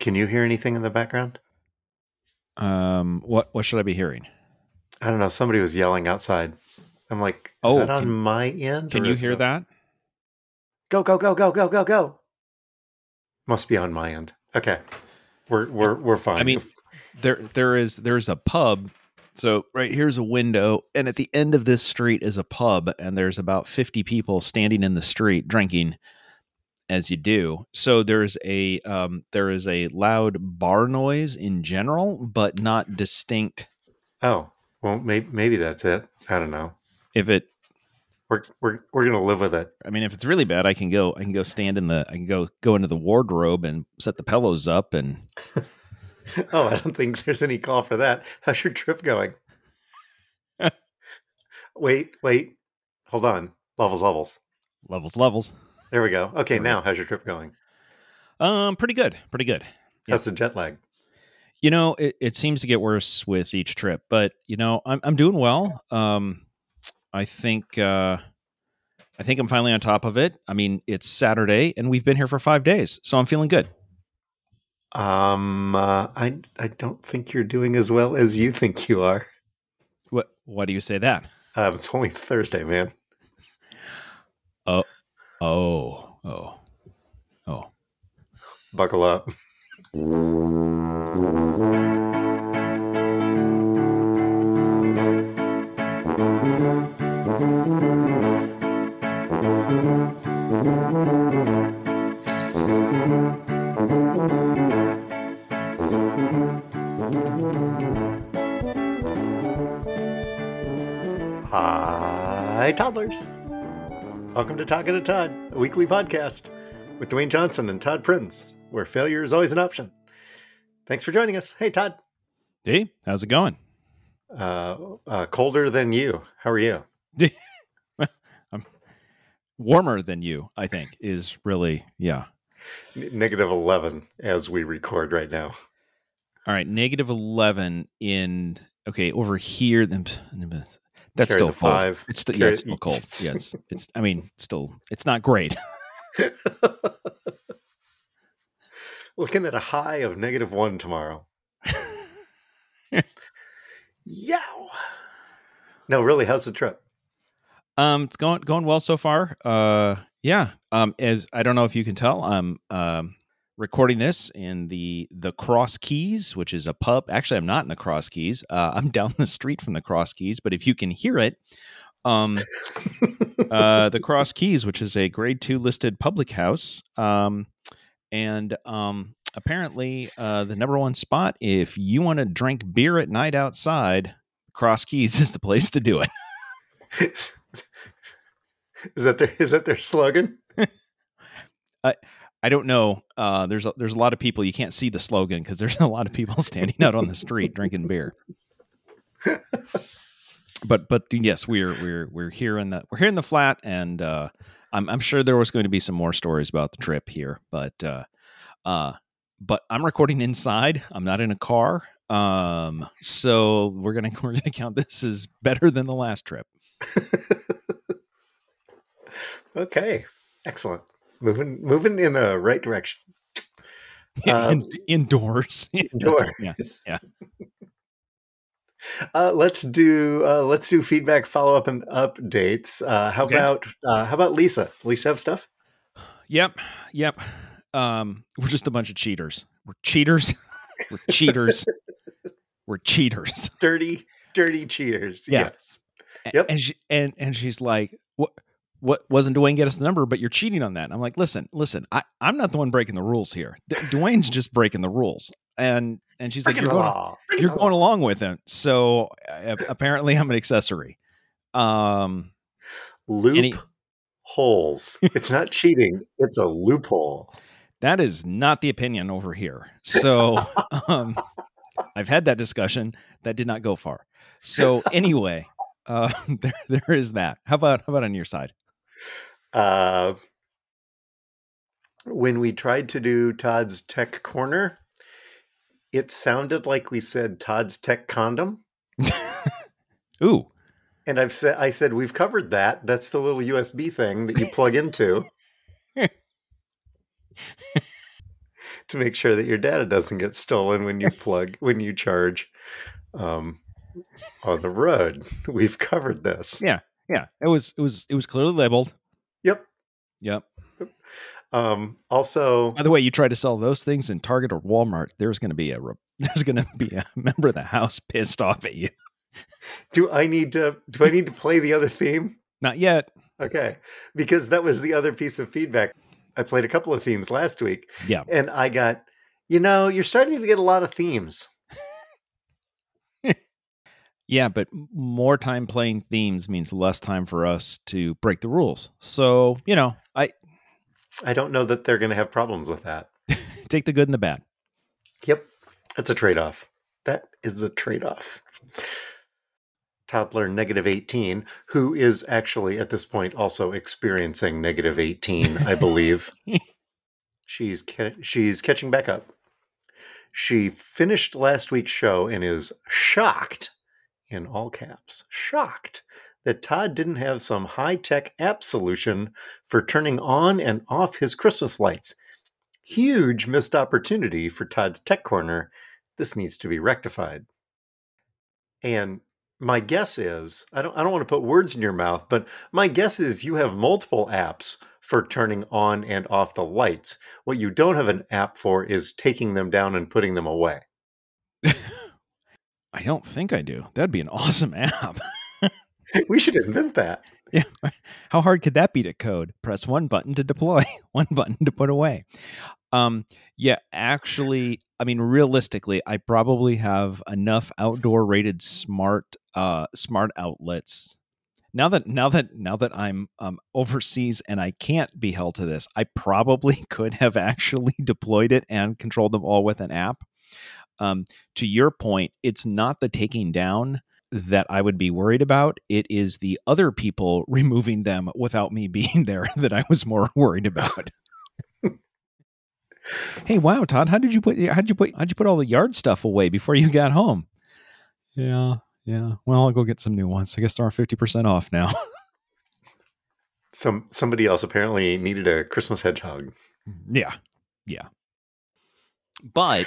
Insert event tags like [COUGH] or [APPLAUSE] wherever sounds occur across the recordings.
Can you hear anything in the background? Um, what what should I be hearing? I don't know. Somebody was yelling outside. I'm like, is Oh, that on can- my end? Can you hear that? Go, go, go, go, go, go, go. Must be on my end. Okay. We're we're we're fine. I mean, there there is there's a pub. So right here's a window, and at the end of this street is a pub, and there's about fifty people standing in the street drinking, as you do. So there's a um, there is a loud bar noise in general, but not distinct. oh, well, maybe maybe that's it. I don't know. If it, We're we're we're gonna live with it. I mean, if it's really bad, I can go. I can go stand in the. I can go go into the wardrobe and set the pillows up and [LAUGHS] Oh, I don't think there's any call for that. How's your trip going? [LAUGHS] wait, wait, hold on. Levels, levels. levels levels. There we go. Okay, now how's your trip going? Um, pretty good, pretty good. Yeah. How's the jet lag? You know, it, it seems to get worse with each trip, but you know, I'm I'm doing well. Um, I think uh, I think I'm finally on top of it. I mean, it's Saturday and we've been here for five days, so I'm feeling good. Um, uh, I I don't think you're doing as well as you think you are. What? Why do you say that? Um, it's only Thursday, man. Oh, oh, oh. Buckle up. Hi, toddlers. Welcome to Talking to Todd, a weekly podcast with Dwayne Johnson and Todd Prince, where failure is always an option. Thanks for joining us. Hey, Todd. Hey, how's it going? Uh, uh, colder than you. How are you? [LAUGHS] I'm warmer than you. I think is really yeah. Negative 11 as we record right now. All right, negative eleven in okay over here. That's Carry still cold. five. It's still, yeah, it's still cold. Yeah, it's, it's. I mean, still, it's not great. [LAUGHS] [LAUGHS] Looking at a high of negative one tomorrow. [LAUGHS] Yow. No, really, how's the trip? Um, it's going going well so far. Uh, yeah. Um, as I don't know if you can tell, I'm um recording this in the the Cross Keys, which is a pub. Actually, I'm not in the Cross Keys. Uh, [LAUGHS] I'm down the street from the Cross Keys. But if you can hear it, um, [LAUGHS] uh, the Cross Keys, which is a grade two listed public house, um, and um, apparently uh, the number one spot if you want to drink beer at night outside. Cross Keys [LAUGHS] is the place to do it. is that their is that their slogan? I don't know. Uh, there's a, there's a lot of people. You can't see the slogan because there's a lot of people [LAUGHS] standing out on the street drinking beer. But but yes, we're we're we're here in the we're here in the flat, and uh, I'm I'm sure there was going to be some more stories about the trip here, but uh, uh, but I'm recording inside. I'm not in a car, um, so we're gonna [LAUGHS] we're gonna count this as better than the last trip. [LAUGHS] okay, excellent. Moving moving in the right direction. [LAUGHS] Um, In, indoors, [LAUGHS] Indoors. yeah, yeah. [LAUGHS] Uh, let's do uh, let's do feedback, follow up, and updates. Uh, how Okay. about uh, how about Lisa? Lisa have stuff? Yep, yep. Um, we're just a bunch of cheaters. We're cheaters. we're cheaters. we're cheaters. Dirty, dirty cheaters. Yeah. Yes. Yep. And she and and she's like, "What? What wasn't Dwayne get us the number? But you're cheating on that." And I'm like, "Listen, listen. I I'm not the one breaking the rules here. D- Dwayne's [LAUGHS] just breaking the rules." And and she's like, "You're going, along. You're going along. with him." So uh, apparently, I'm an accessory. Um, loop holes. It's not cheating. It's a loophole. That is not the opinion over here. So [LAUGHS] um, I've had that discussion. That did not go far. So anyway, uh, [LAUGHS] there there is that. How about how about on your side? Uh, when we tried to do Todd's Tech Corner, it sounded like we said Todd's Tech Condom. [LAUGHS] Ooh, And I've said, I said, we've covered that. That's the little USB thing that you plug into. [LAUGHS] to make sure that your data doesn't get stolen when you plug when you charge um, on the road. We've covered this. Yeah, yeah. It was it was it was clearly labeled. Yep. Um, also, By the way, you try to sell those things in Target or Walmart, there's going to be a re- [LAUGHS] there's going to be a [LAUGHS] member of the house pissed off at you. do I need to do I need to play the other theme? Not yet. Okay, because that was the other piece of feedback. I played a couple of themes last week, Yeah. and I got, you know, you're starting to get a lot of themes. Yeah, but more time playing themes means less time for us to break the rules. So, you know, I I don't know that they're going to have problems with that. [LAUGHS] take the good and the bad. Yep, that's a trade off. That is a trade off. Toddler negative 18, who is actually at this point also experiencing negative 18, I believe. [LAUGHS] she's ca- she's catching back up. She finished last week's show and is shocked, in all caps, shocked that Todd didn't have some high tech app solution for turning on and off his Christmas lights. Huge missed opportunity for Todd's Tech Corner. This needs to be rectified. And my guess is I don't I don't want to put words in your mouth, but my guess is you have multiple apps for turning on and off the lights. What you don't have an app for is taking them down and putting them away. [LAUGHS] I don't think I do. That'd be an [LAUGHS] awesome app. [LAUGHS] we should invent that. [LAUGHS] yeah. How hard could that be to code? Press one button to deploy, one button to put away. Um, yeah, actually, I mean, realistically, I probably have enough outdoor rated smart uh smart outlets. Now that now that now that I'm um, overseas and I can't be held to this, I probably could have actually deployed it and controlled them all with an app. Um, to your point, it's not the taking down that I would be worried about. It is the other people [LAUGHS] removing them without me [LAUGHS] being there that I was more worried about. [LAUGHS] hey, wow, Todd, how did you put how did you put how did you put all the yard stuff away before you got home? Yeah, yeah. Well, I'll go get some new ones. I guess they're fifty percent off now. Some somebody else apparently needed a Christmas hedgehog. yeah, yeah. But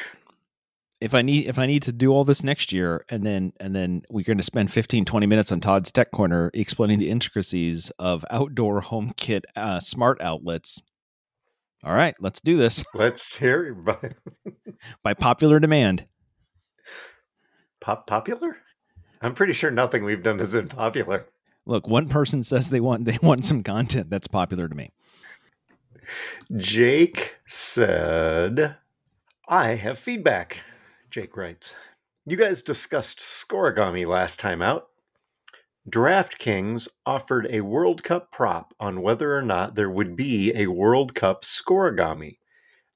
if I need if I need to do all this next year and then and then we're going to spend 15 20 minutes on Todd's Tech Corner explaining the intricacies of outdoor home kit uh, smart outlets. All right, let's do this [LAUGHS] Let's hear by by popular demand. pop popular. I'm pretty sure nothing we've done has been popular. Look, one person says they want they want some content that's popular to me. Jake said, I have feedback. Jake writes, You guys discussed scorigami last time out. DraftKings offered a World Cup prop on whether or not there would be a World Cup scorigami.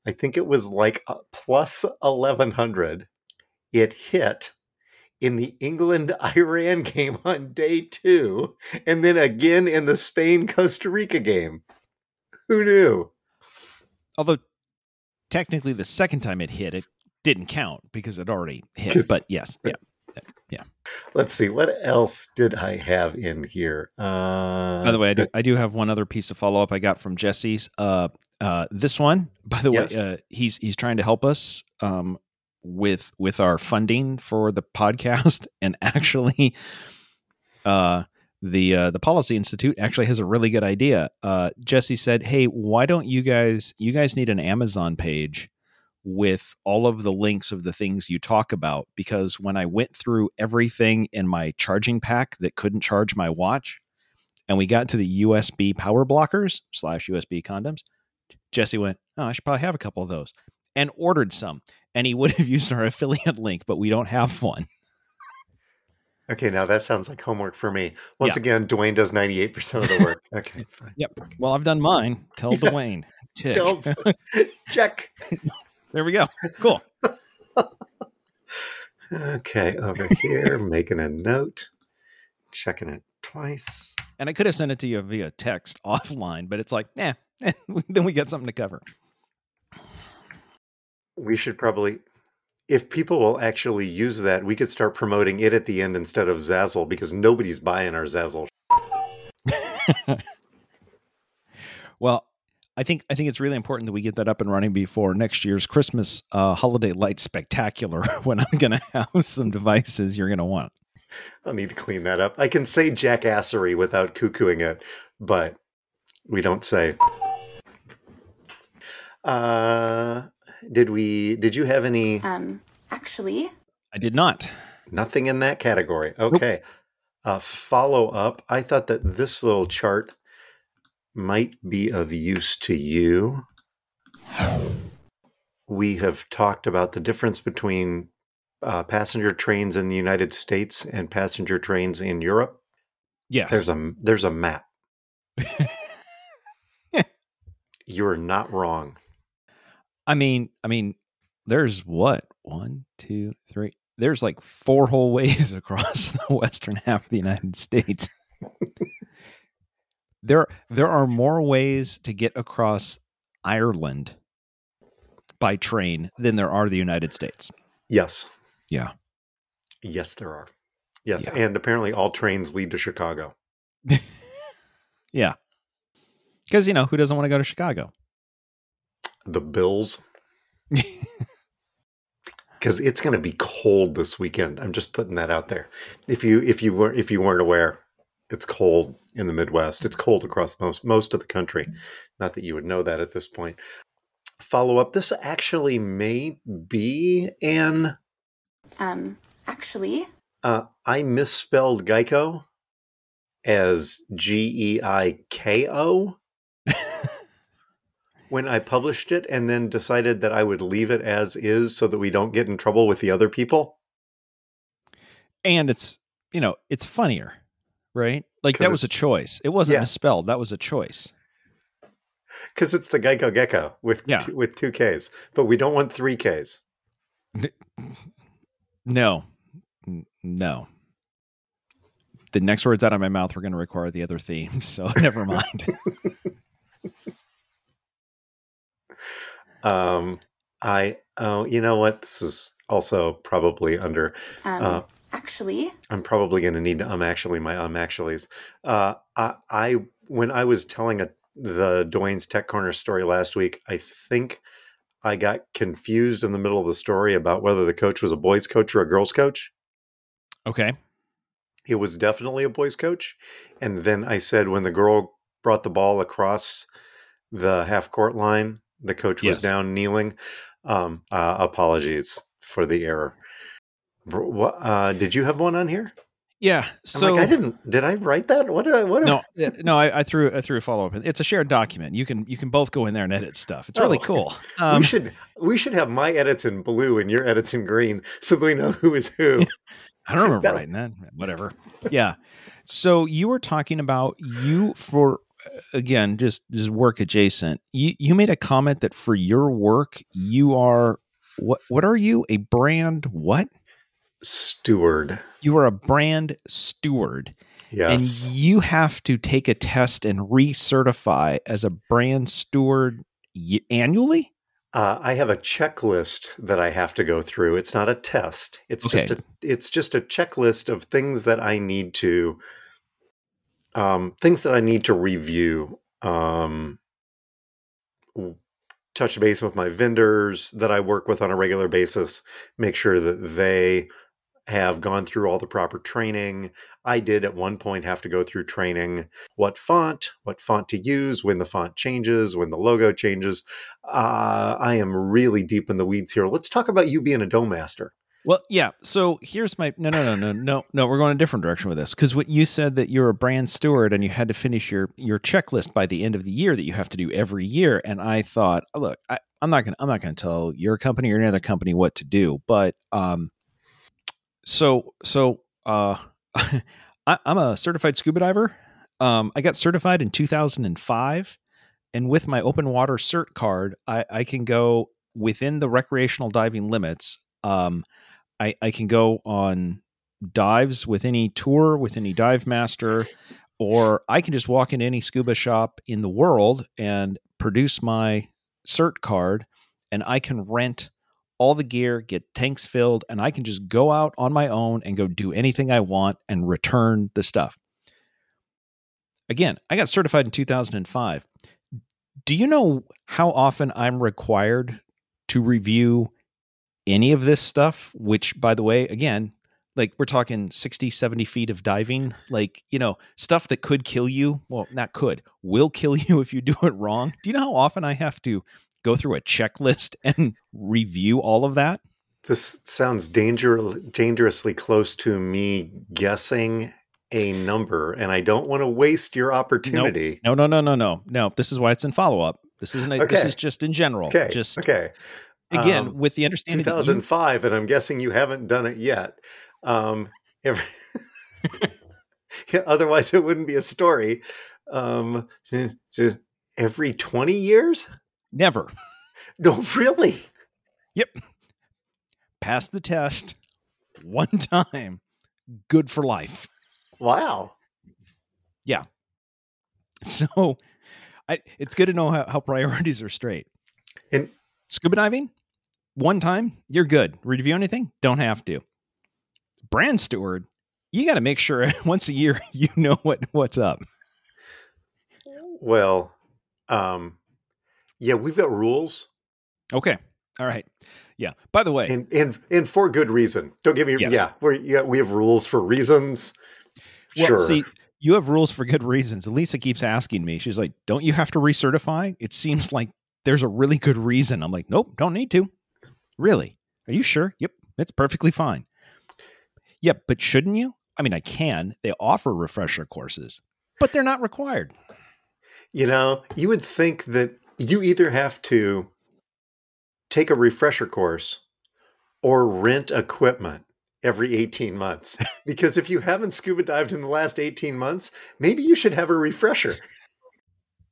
I think it was like plus 1100. It hit in the England Iran [LAUGHS] game on day two, and then again in the Spain Costa Rica game. Who knew? Although technically the second time it hit it didn't count because it already hit. But yes, yeah. Yeah. Let's see, what else did I have in here? Uh, By the way, I do, I do have one other piece of follow up I got from Jesse's. Uh, uh, this one, [LAUGHS] by the Yes. way, uh, he's he's trying to help us um, with with our funding for the podcast, [LAUGHS] and actually, [LAUGHS] uh, the uh, the Policy Institute actually has a really good idea. Uh, Jesse said, "Hey, why don't you guys you guys need an Amazon page?" With all of the links of the things you talk about because when I went through everything in my charging pack that couldn't charge my watch, and we got to the USB power blockers slash USB condoms, Jesse went, "Oh, I should probably have a couple of those," and ordered some. And he [LAUGHS] would have used our affiliate link, but we don't have one. Okay, now that sounds like homework for me. Once again, Dwayne does 98% of the work. Okay, [LAUGHS] fine. Yep. Well, I've done mine. Tell [LAUGHS] Yeah. Dwayne. Tick. Tell- Check. There we go. Cool. [LAUGHS] Okay, over here, [LAUGHS] making a note, checking it twice. And I could have sent it to you via text offline, but it's like, eh, eh, [LAUGHS] then we got something to cover. We should probably, if people will actually use that, we could start promoting it at the end instead of Zazzle because nobody's buying our Zazzle. Well, I think I think it's really important that we get that up and running before next year's Christmas uh, holiday light spectacular. [LAUGHS] when I'm going to have some devices you're going to want. I'll need to clean that up. I can say jackassery without cuckooing it, but we don't say. Uh, did we? Did you have any? Um, actually, I did not. Nothing in that category. Okay. Uh, follow up. I thought that this little chart might be of use to you. We have talked about the difference between uh, passenger trains in the United States and passenger trains in Europe. Yes. There's a there's a map. [LAUGHS] you are not wrong. I mean, I mean, there's what one, two, three. There's like four whole ways [LAUGHS] across the western half of the United States. [LAUGHS] there, there are more ways to get across Ireland by train than there are the United States. Yes. Yeah. Yes, there are. Yes, Yeah. and apparently all trains lead to Chicago. [LAUGHS] Yeah. Because, you know, who doesn't want to go to Chicago? The Bills, [LAUGHS] because it's going to be cold this weekend. I'm just putting that out there. If you if you weren't if you weren't aware, it's cold in the Midwest. It's cold across most most of the country. Not that you would know that at this point. Follow up. This actually may be an. um, actually, Uh, I misspelled Geico as G E I K O [LAUGHS] when I published it, and then decided that I would leave it as is so that we don't get in trouble with the other people. And it's, you know, it's funnier, right? Like 'Cause that was a choice. It wasn't Yeah. misspelled. That was a choice. Because it's the Geico Gecko with Yeah. two, with two Ks, but we don't want three Ks. No, no. The next words out of my mouth were going to require the other theme, so [LAUGHS] never [LAUGHS] mind. Um, I oh, you know what? This is also probably under. um, Uh, actually, I'm probably going to need to um actually my um actuallys. Uh, I, I when I was telling a, the Dwayne's Tech Corner story last week, I think I got confused in the middle of the story about whether the coach was a boys coach or a girls coach. Okay. It was definitely a boys coach, and then I said when the girl brought the ball across the half court line, the coach was Yes. down kneeling. Um, uh, apologies for the error. Uh, did you have one on here? Yeah. I'm So like, I didn't. Did I write that? What did I? What? no, yeah, no, I, I threw I threw a follow up. It's a shared document. You can you can both go in there and edit stuff. It's really Oh. cool. Um, we should we should have my edits in blue and your edits in green so that we know who is who. I don't remember That- writing that. Whatever. Yeah. So you were talking about you for again just just work adjacent. You you made a comment that for your work you are what what are you a brand what? Steward. You are a brand steward Yes. and you have to take a test and recertify as a brand steward annually? Uh, I have a checklist that I have to go through. It's not a test. It's just a it's just a checklist of things that I need to um, things that I need to review. Um, touch base with my vendors that I work with on a regular basis. Make sure that they have gone through all the proper training. I did at one point have to go through training. What font? What font to use? When the font changes? When the logo changes? Uh, I am really deep in the weeds here. Let's talk about you being a dome master. Well, yeah. So here's my no, no, no, no, no, no. We're going a different direction with this because what you said that you're a brand steward and you had to finish your your checklist by the end of the year that you have to do every year. And I thought, look, I, I'm not gonna I'm not gonna tell your company or any other company what to do. But um, so so uh, [LAUGHS] I, I'm a certified scuba diver. Um, I got certified in 2005, and with my open water cert card, I, I can go within the recreational diving limits. Um, I, I can go on dives with any tour, with any dive master, or I can just walk into any scuba shop in the world and produce my cert card, and I can rent all the gear, get tanks filled, and I can just go out on my own and go do anything I want and return the stuff. Again, I got certified in 2005. Do you know how often I'm required to review any of this stuff? Which, by the way, again, like we're talking 60, 70 feet of diving, like, you know, stuff that could kill you. Well, not could, will kill [LAUGHS] you if you do it wrong. Do you know how often I have to go through a checklist [LAUGHS] and review all of that? This sounds danger, dangerously close to me guessing a number, and I don't want to waste your opportunity. No, no, no, no, no, no. This is why it's in follow up. This isn't. A, This is just in general. Okay. Just okay. again Um, with the understanding that you, 2005, and I'm guessing you haven't done it yet. Um, every, [LAUGHS] otherwise, it wouldn't be a story. Um, every 20 years? Never [LAUGHS] No, really? Yep. Pass the test one time. Good for life. Wow. Yeah. So, I, it's good to know how, how priorities are straight. And Scuba diving, one time, you're good. Review anything? Don't have to. Brand steward, you got to make sure [LAUGHS] once a year you know what what's up. well, um, yeah, we've got rules, Okay. All right. Yeah. By the way, and and and for good reason. Don't give me. Yes. Yeah, we yeah we have rules for reasons. well, sure. see, you have rules for good reasons. Lisa keeps asking me. She's like, "Don't you have to recertify?" It seems [LAUGHS] like there's a really good reason. I'm like, "Nope, don't need to." Really? Are you sure? Yep, it's perfectly fine. Yep, but shouldn't you? I mean, I can. They offer refresher courses, but they're not required. You know, you would think that you either have to take a refresher course or rent equipment every 18 months. [LAUGHS] because if you haven't scuba dived in the last 18 months, maybe you should have a refresher.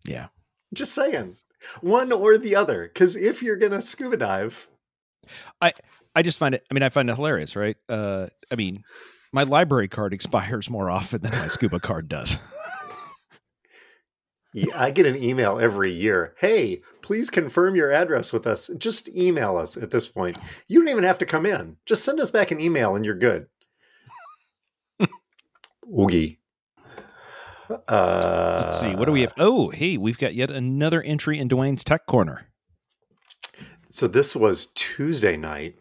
Yeah. Just saying. One or the other. Because if you're going to scuba dive, I I just find it. I mean, I find it hilarious, right? Uh, I mean, my library card [LAUGHS] expires more often than my scuba card does. Yeah, I get an email every year. Hey, please confirm your address with us. Just email us at this point. You don't even have to come in. Just send us back an email and you're good. Oogie. Uh, Let's see. What do we have? Oh, hey, we've got yet another entry in Dwayne's Tech Corner. So this was Tuesday night.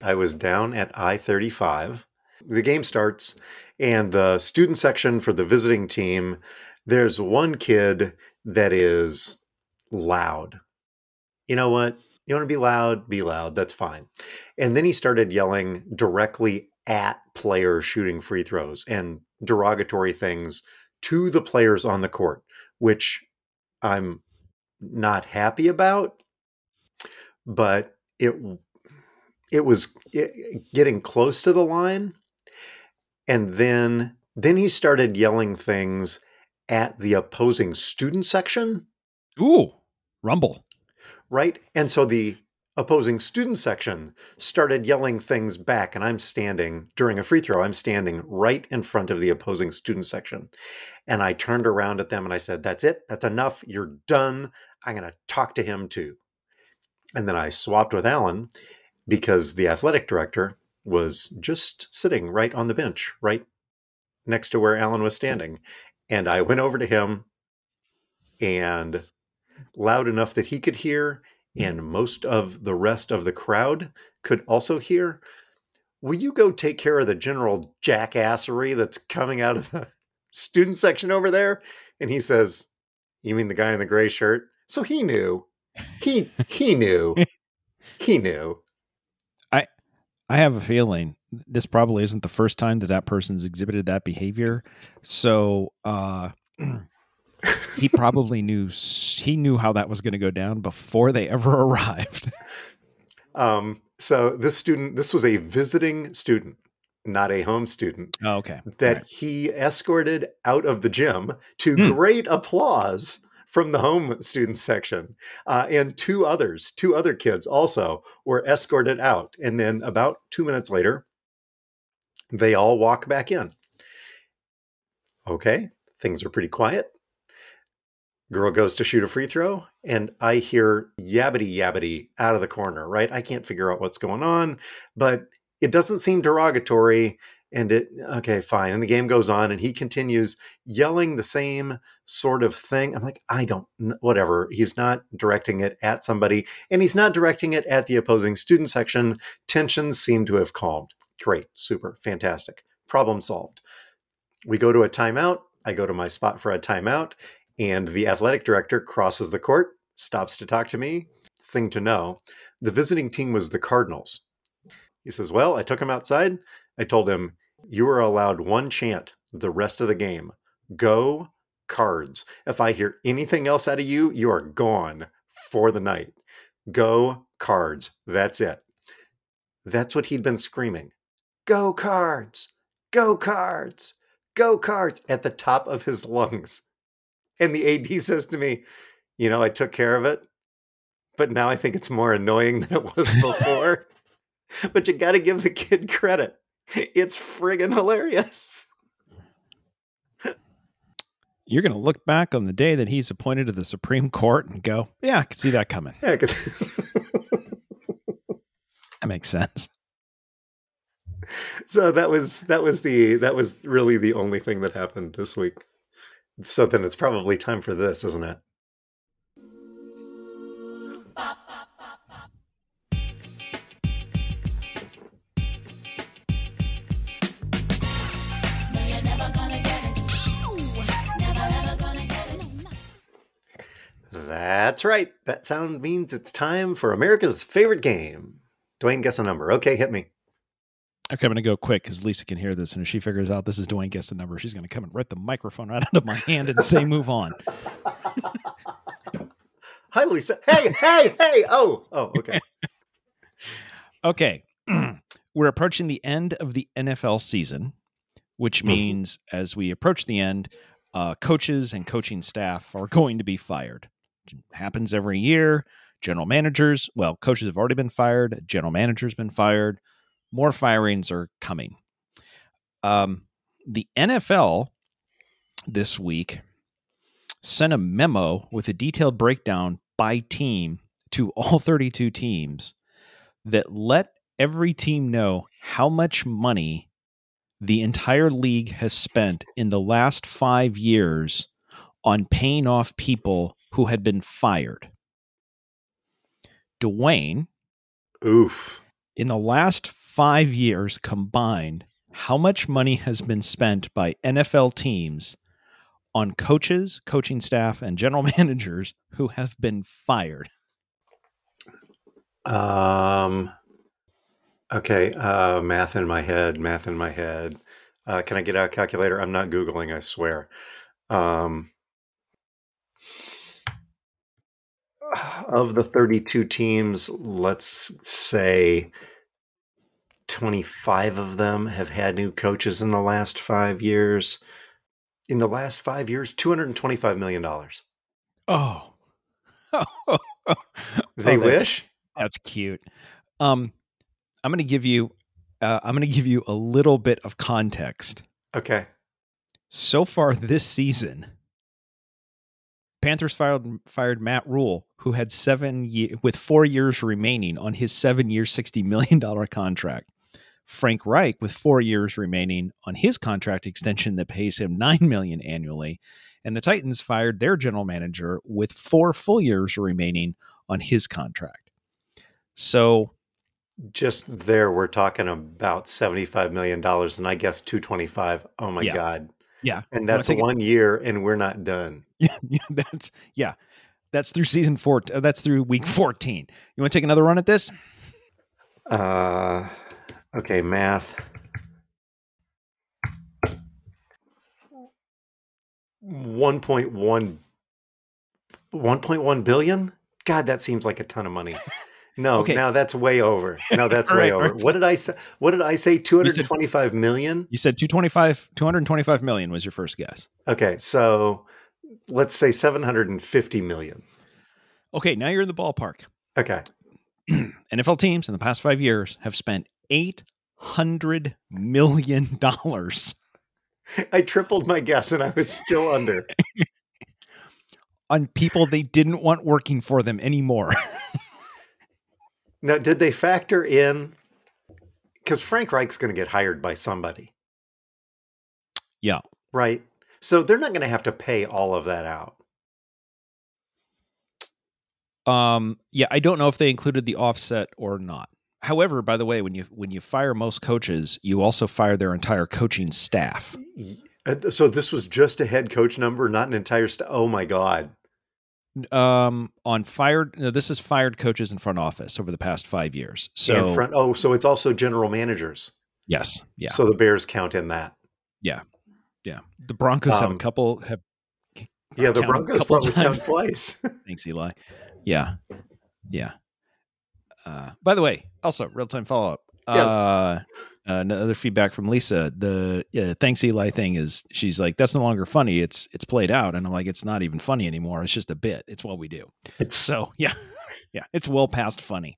I was down at I 35. The game starts, and the student section for the visiting team, there's one kid that is loud. You know what? You want to be loud? Be loud. That's fine. And then he started yelling directly at players shooting free throws and derogatory things to the players on the court, which I'm not happy about but it it was getting close to the line and then then he started yelling things at the opposing student section. Ooh, Rumble. right? And so the opposing student section started yelling things back and i'm standing during a free throw i'm standing right in front of the opposing student section. And i turned around at them and i said that's it. That's enough. You're done. I'm going to talk to him too. And then i swapped with alan because the athletic director was just sitting right on the bench right next to where alan was standing and i went over to him and loud enough that he could hear and most of the rest of the crowd could also hear. Will you go take care of the general jackassery that's coming out of the student section over there? And he says, You mean the guy in the gray shirt? So he knew. He he knew. [LAUGHS] He knew. I I have a feeling this probably isn't the first time that that person's exhibited that behavior. So, uh, [CLEARS THROAT] he probably knew he knew how that was going to go down before they ever [LAUGHS] arrived. Um, so this student, this was a visiting student, not a home student, Oh, okay. that Right. he escorted out of the gym to Hmm. great applause from the home student section. Uh, and two others, two other kids also were escorted out. And then about two minutes later, they all walk back in. Okay, things are pretty quiet. Girl goes to shoot a free throw, and I hear yabbity yabbity out of the corner, right? I can't figure out what's going on, but it doesn't seem derogatory. And it, okay, fine. And the game goes on and he continues yelling the same sort of thing. I'm like, I don't, whatever. He's not directing it at somebody and he's not directing it at the opposing student section. Tensions seem to have calmed. Great, super, fantastic. Problem solved. We go to a timeout. I go to my spot for a timeout and the athletic director crosses the court, stops to talk to me. Thing to know the visiting team was the Cardinals. He says, Well, I took him outside. I told him, You are allowed one chant the rest of the game. Go cards. If I hear anything else out of you, you are gone for the night. Go cards. That's it. That's what he'd been screaming. Go cards. Go cards. Go cards at the top of his lungs. And the AD says to me, You know, I took care of it, but now I think it's more annoying than it was before. [LAUGHS] but you got to give the kid credit. It's friggin' hilarious. You're going to look back on the day that he's appointed to the Supreme Court and go, yeah, I can see that coming. Yeah, [LAUGHS] that makes sense. So that was that was the that was really the only thing that happened this week. So then it's probably time for this, isn't it? That's right. That sound means it's time for America's favorite game. Dwayne, guess a number. Okay, hit me. Okay, I'm going to go quick because Lisa can hear this. And if she figures out this is Dwayne guess the number, she's going to come and rip the microphone right out of my hand and say, move on. [LAUGHS] Hi, Lisa. Hey, hey, hey. Oh, oh, okay. [LAUGHS] okay. [CLEARS THROAT] We're approaching the end of the NFL season, which means mm-hmm. as we approach the end, uh, coaches and coaching staff are going to be fired. It happens every year. General managers, well, coaches have already been fired. General managers been fired. More firings are coming. Um, the NFL this week sent a memo with a detailed breakdown by team to all [LAUGHS] 32 teams that let every team know how much money the entire league has spent in the last five years on paying off people who had been fired. Dwayne. Oof. In the last five years combined, how much money has been spent by NFL teams on coaches, coaching staff, and general [LAUGHS] managers who have been fired? Um, Okay, uh, math in my head, math in my head. Uh, can I get out a calculator? I'm not Googling, I swear. Um, [SIGHS] of the 32 teams, let's say 25 of them have had new coaches in the last five years. In the last five years, $225 million. Oh. [LAUGHS] they oh, wish? That's cute. Um, I'm going to give you uh, I'm going to give you a little bit of context. Okay. So far this season, Panthers fired fired Matt Rhule, who had seven ye- with four years remaining on his seven year, sixty million dollar contract. Frank Reich with four years remaining on his contract extension that pays him nine million annually, and the Titans fired their general manager with four full years remaining on his contract. So just there we're talking about 75 million dollars and i guess 225 oh my yeah. god. Yeah. And that's one it? year and we're not done. Yeah, [LAUGHS] yeah that's yeah. That's through season four uh, that's through week 14 you want to take another run at this? Uh okay math 1.1 1.1 billion god that seems like a ton of money No, [LAUGHS] okay. now that's way over. No, that's [LAUGHS] way right, over. Right. What did I say? What did I say? Two hundred twenty-five million. You said 225 225 million was your first guess. Okay, so let's say 750 million. Okay, now you're in the ballpark. Okay. [CLEARS THROAT] NFL teams in the past 5 years have spent 800 million dollars. I tripled my guess and I was still under. on people they didn't want working for them anymore. Now, did they factor in? Because Frank Reich's going to get hired by somebody. Yeah. Right. So they're not going to have to pay all of that out. Um, yeah, I don't know if they included the offset or not. However, by the way, when you when you fire most coaches, you also fire their entire coaching staff. Uh, So this was just a head coach number, not an entire st- Oh my god. Um, on fired, no, this is fired coaches in front office over the past five years. So and front Oh, so it's also general managers. yes, yeah, So the Bears count in that. yeah. Yeah. The Broncos have a Um, couple have Yeah, the Broncos probably times. count twice. [LAUGHS] Thanks, Eli. Yeah. Yeah. Uh, by the way, also real time follow up. Yes. Uh, another feedback from Lisa. The uh, thanks Eli thing is she's like that's no longer funny. It's it's played out, and I'm like it's not even funny anymore. It's just a bit. It's what we do. it's So [LAUGHS] yeah, yeah, it's well past funny.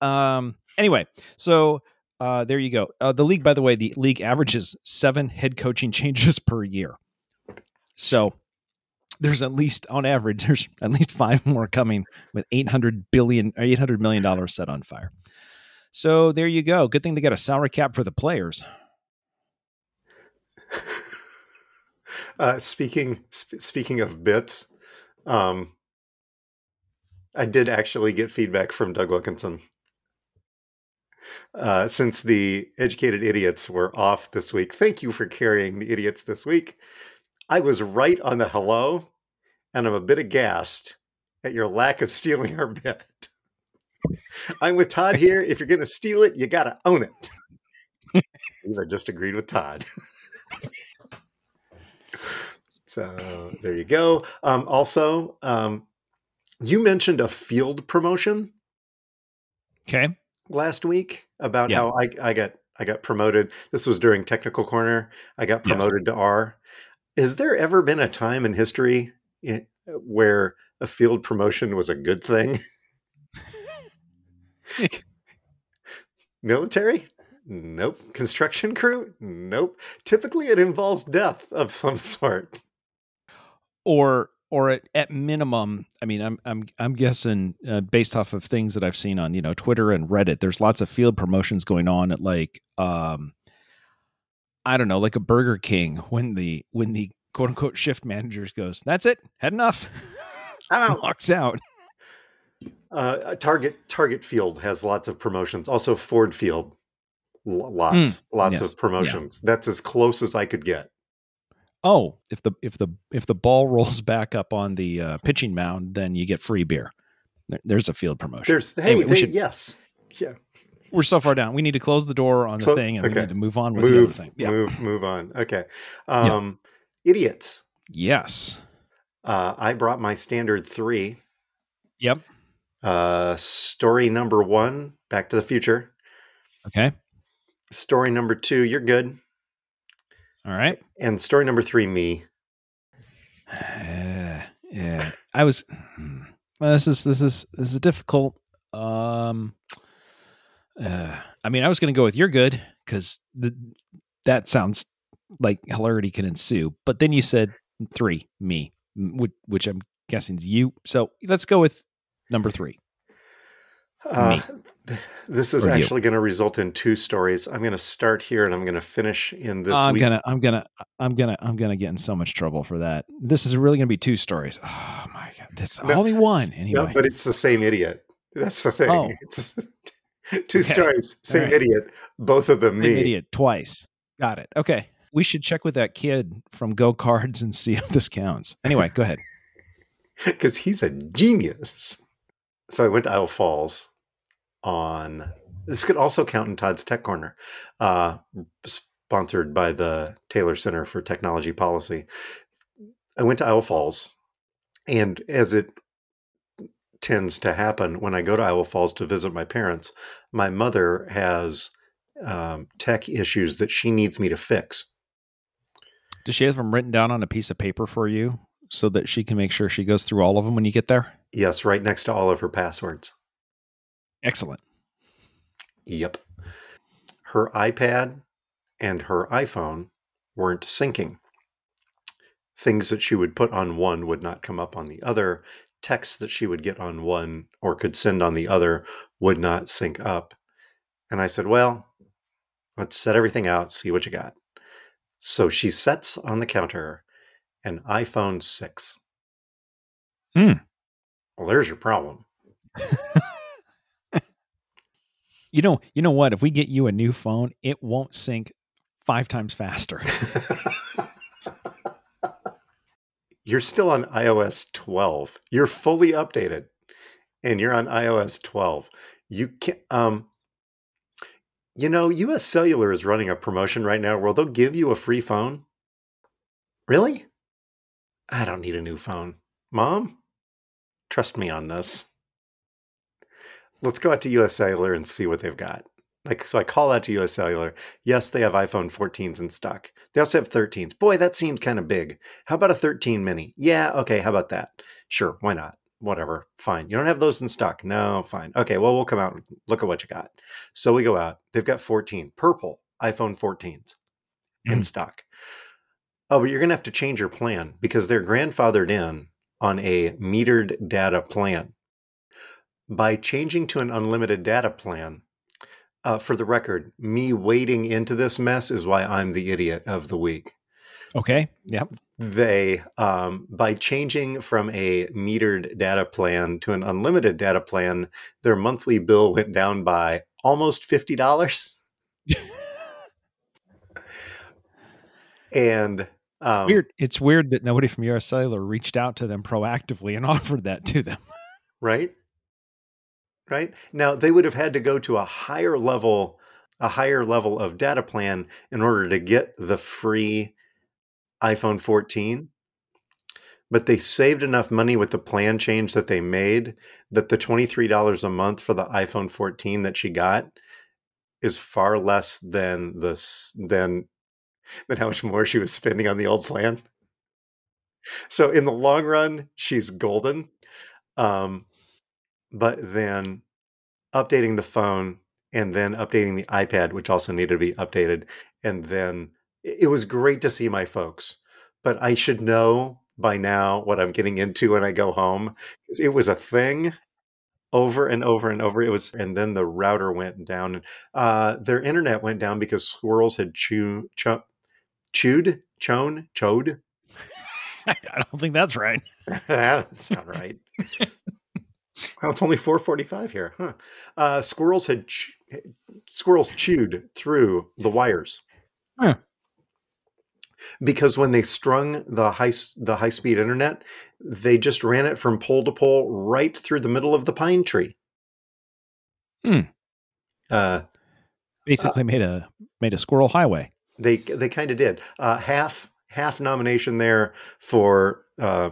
Um. Anyway, so uh, there you go. Uh, the league, by the way, the league averages seven head coaching [LAUGHS] changes per year. So there's at least, on average, [LAUGHS] there's at least five more coming with 800 billion or 800 million dollars set on fire. So there you go. Good thing they got a salary cap for the players. [LAUGHS] uh, speaking sp- speaking of bits, um, I did actually get feedback from Doug Wilkinson. Uh, since the educated idiots were off this week, thank you for carrying the idiots this week. I was right on the hello, and I'm a bit aghast at your lack of stealing our bit. I'm with Todd here. If you're going to steal it, you got to own it. I just agreed with Todd. so there you go. Um, also, um, you mentioned a field promotion Okay. last week about Yeah. how I, I got I got promoted. This was during technical corner. I got Yes. promoted to R. Has there ever been a time in history where a field promotion was a good thing? [LAUGHS] Military? Nope. Construction crew? Nope. Typically, it involves death of some sort. or or at, at minimum i mean i'm i'm i'm guessing uh, based off of things that i've seen on you know twitter and reddit there's lots of field promotions going on at like um i don't know like a burger king when the when the quote unquote shift managers goes that's it had enough [LAUGHS] I'm out. walks out Uh, Target Target Field has lots of promotions. Also, Ford Field, L- lots, lots yes. of promotions. That's as close as I could get. oh if the if the if the ball [LAUGHS] rolls back up on the uh, pitching mound then you get free beer there, there's a field promotion There's hey, Anyway, we they- should- yes, yeah. We're so far down we need to close the door on the Clo- thing and we need to move on with the other thing yeah move, move on. Okay, um, idiots. yes Uh, I brought my standard three. Yep. Uh, story number one, Back to the Future. Okay. Story number two, You're Good. All right. And story number three, Me. Uh, [SIGHS] yeah. I was. hmm. Well, this is this is this is a difficult. Um. Uh, I mean, I was going to go with "You're good" because that sounds like hilarity can ensue. But then you said three, me, which, which I'm guessing is you. So let's go with number three. Uh, th- this is Or actually going to result in two stories. I'm going to start here and I'm going to finish in this I'm week. gonna, I'm gonna, I'm gonna, I'm gonna get in so much trouble for that. This is really gonna be two stories. Oh my god, that's No. only one No, anyway. but it's the same idiot. That's the thing. Oh. It's [LAUGHS] two Okay. stories, same right. idiot, both of them Same me. idiot twice. Got it. Okay. We should check with that kid from Go Cards and see [LAUGHS] if this counts. Anyway, go ahead. [LAUGHS] because he's a genius. So I went to Iowa Falls on. This could also count in Todd's Tech Corner, uh, sponsored by the Taylor Center for Technology Policy. I went to Iowa Falls, and as it tends to happen when I go to Iowa Falls to visit my parents, my mother has um, tech issues that she needs me to fix. Does she have them written down on a piece of paper for you so that she can make sure she goes through all of them when you get there? Yes, right next to all of her passwords. Excellent. Yep. Her iPad and her iPhone weren't syncing. Things that she would put on one would not come up on the other. Texts that she would get on one or could send on the other would not sync up. And I said, Well, let's set everything out, see what you got. So she sets on the counter an iPhone 6. Hmm. Well, there's your problem. [LAUGHS] You know, you know what? If we get you a new phone, it won't sync five times faster. [LAUGHS] you're still on iOS 12. You're fully updated and you're on iOS 12. You can um you know, US Cellular is running a promotion right now where they'll give you a free phone. Really? I don't need a new phone. Mom, trust me on this. Let's go out to US Cellular and see what they've got. Like, so I call out to US Cellular. Yes, they have iPhone 14s in stock. They also have 13s. Boy, that seemed kind of big. How about a 13 mini? Yeah, okay, how about that? Sure, why not? Whatever, fine. You don't have those in stock? No, fine. Okay, well, we'll come out and look at what you got. So we go out. They've got 14 purple iPhone 14s in Mm. stock. Oh, but you're going to have to change your plan because they're grandfathered in on a metered data plan. By changing to an unlimited data plan, uh, for the record, me wading into this mess is why I'm the idiot of the week. Okay. Yep. They, um, by changing from a metered data plan to an unlimited data plan, their monthly bill went down by almost fifty dollars. [LAUGHS] and um, weird. It's weird that nobody from US Cellular reached out to them proactively and [LAUGHS] offered that to them. right? Right? Now they would have had to go to a higher level a higher level of data plan in order to get the free iPhone 14. But they saved enough money with the plan change that they made that the $23 a month for the iPhone 14 that she got is far less than the than than how much more she was spending on the old plan. So in the long run, she's golden. Um, but then updating the phone and then updating the iPad, which also needed to be updated. And then it was great to see my folks, but I should know by now what I'm getting into when I go home. It was a thing over and over and over. It was, and then the router went down. Uh, their internet went down because squirrels had chew, chew, chewed, chown, chowed. [LAUGHS] I don't think that's right. [LAUGHS] that doesn't sound right. [LAUGHS] well, it's only 4:45 here, huh? Uh, squirrels had ch- squirrels chewed through the wires. Huh. Because when they strung the high the high speed internet, they just ran it from pole to pole right through the middle of the pine tree. Hmm. Uh, Basically made a made a squirrel highway. they they kind of did uh, half half nomination there for uh,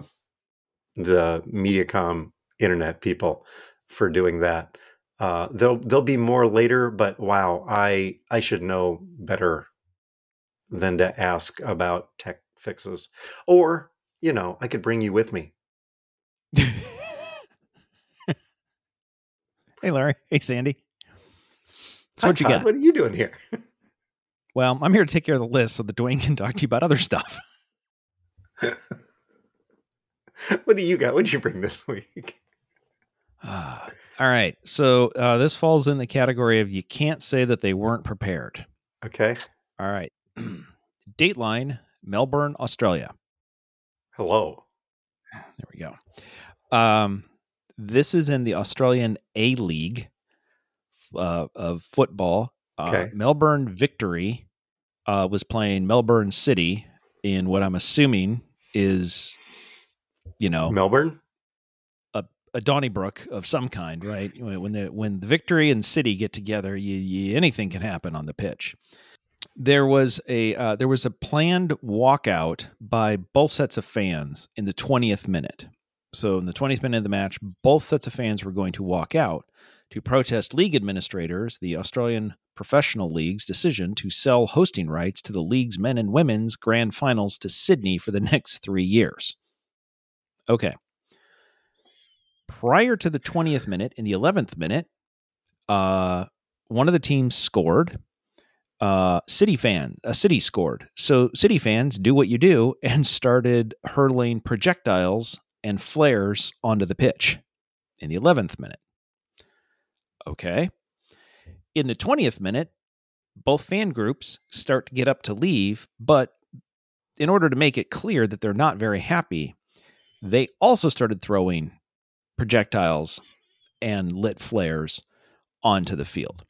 the MediaCom internet people for doing that. Uh, there'll there'll be more later, but wow, I I should know better than to ask about tech fixes, or you know, I could bring you with me. [LAUGHS] hey Larry. Hey Sandy. So Hi, what you Todd, got? What are you doing here? [LAUGHS] Well, I'm here to take care of the list so that Dwayne can talk to you about other stuff. [LAUGHS] what do you got? What'd you bring this week? [SIGHS] All right. So uh, this falls in the category of you can't say that they weren't prepared. Okay. All right. [CLEARS THROAT] Dateline, Melbourne, Australia. Hello. There we go. Um, this is in the Australian A League uh, of football. Uh, Okay. Melbourne Victory uh, was playing Melbourne City in what I'm assuming is, you know, Melbourne. A Donnybrook of some kind, right? When the when the Victory and City get together, you, you, anything can happen on the pitch. There was a uh, there was a planned walkout by both sets of fans in the 20th minute. So in the 20th minute of the match, both sets of fans were going to walk out to protest league administrators, the Australian Professional League's decision to sell hosting rights to the league's men and women's grand finals to Sydney for the [LAUGHS] next three years. Okay prior to the 20th minute, in the 11th minute, uh, one of the teams scored. Uh, City fan, a City scored. So City fans do what you do [LAUGHS] and started hurling projectiles and flares onto the pitch in the 11th minute. Okay. In the 20th minute, both fan groups start to get up to leave, but in order to make it clear that they're not very happy, they also started throwing projectiles and lit flares onto the field.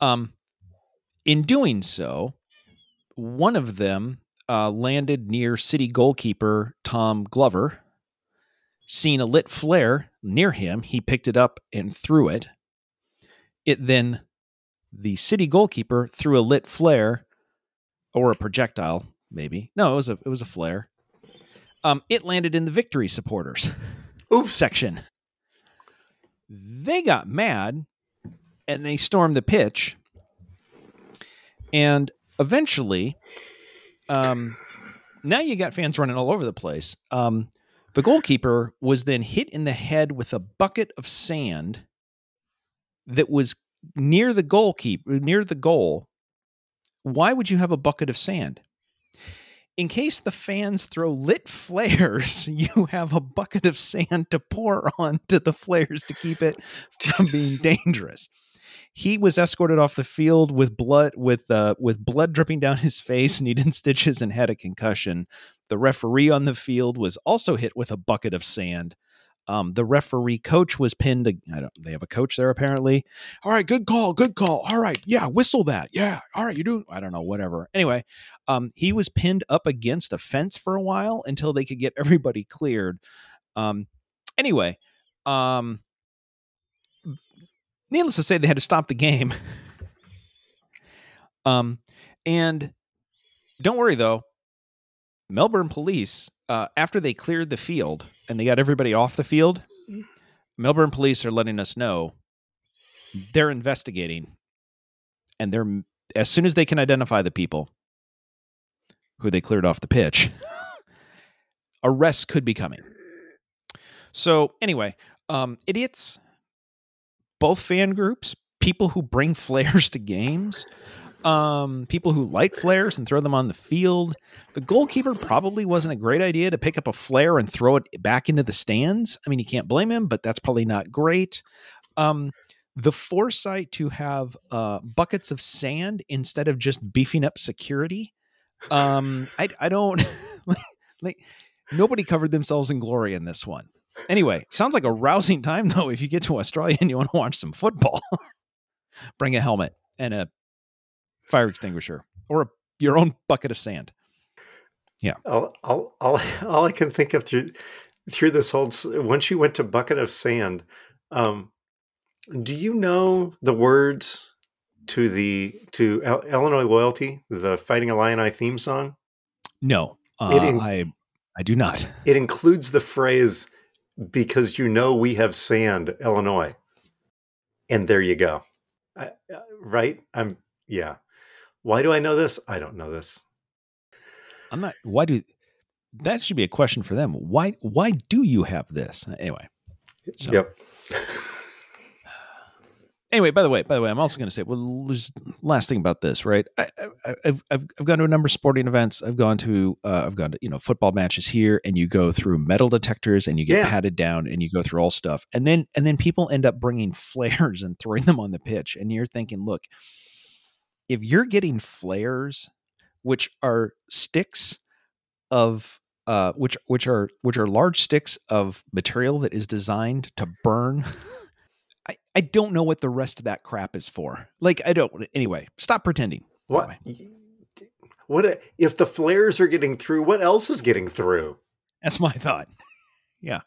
Um, in doing so, one of them uh, landed near city goalkeeper Tom Glover. Seeing a lit flare near him, he picked it up and threw it. It then, the city goalkeeper threw a lit flare or a projectile, maybe. No, it was a it was a flare. Um, it landed in the victory supporters [LAUGHS] Oops. section. They got mad and they stormed the pitch. And eventually, um, now you got fans running all over the place. Um, the goalkeeper was then hit in the head with a bucket of sand that was near the goalkeeper, near the goal. Why would you have a bucket of sand? In case the fans throw lit flares, [LAUGHS] you have a bucket of sand to pour [LAUGHS] onto the flares to keep it from being [LAUGHS] dangerous. He was escorted off the field with blood with uh, with blood dripping down his face, needed stitches, and had a concussion. The referee on the field was also hit with a bucket of sand. Um, the referee coach was pinned. I don't. They have a coach there apparently. All right, good call, good call. All right, yeah, whistle that. Yeah, all right, you do. I don't know, whatever. Anyway, um, he was pinned up against a fence for a while until they could get [LAUGHS] everybody cleared. Um, anyway, um, needless to say, they had to stop the game. [LAUGHS] um, and don't worry though, Melbourne police, uh, after they cleared the field and they got everybody off the field, Melbourne police are letting us know they're investigating, and they're as soon as they can identify the people who they cleared off the pitch, [LAUGHS] arrests could be coming. So anyway, um, idiots both fan groups, people who bring [LAUGHS] flares to games, um, people who light flares and throw them on the field. The goalkeeper probably wasn't a great idea to pick up a flare and throw it back into the stands. I mean, you can't blame him, but that's probably not great. Um, the foresight to have uh, buckets of sand instead of just beefing up security. Um, I, I don't [LAUGHS] like, nobody covered themselves in glory in this one. Anyway, sounds like a rousing time though. If you get to Australia and you want to watch some football, [LAUGHS] bring a helmet and a fire extinguisher or a, your own bucket of sand. Yeah. All, all, all, all I can think of through through this whole once you went to bucket of sand, um, do you know the words to the to Illinois Loyalty, the Fighting Illini theme song? No, uh, in, I I do not. It includes the phrase because you know we have sand, Illinois. And there you go. I, uh, right? I'm, yeah. Why do I know this? I don't know this. I'm not, why do, that should be a question for them. Why, why do you have this? Anyway. So. Yep. anyway, by the way, by the way, I'm also going to say, well, last thing about this, right? I, have I've I've gone to a number of sporting events. I've gone to uh, I've gone to you know football matches here, and you go through metal detectors, and you get yeah. patted down, and you go through all stuff, and then and then people end up bringing [LAUGHS] flares and throwing them on the pitch, and you're thinking, look, if you're getting flares, which are sticks of uh, which which are which are large sticks of material that is designed to burn [LAUGHS] I, I don't know what the rest of that crap is for. Like I don't anyway, stop pretending. What what if the flares are getting through, what else is getting through? That's my [LAUGHS] thought. yeah.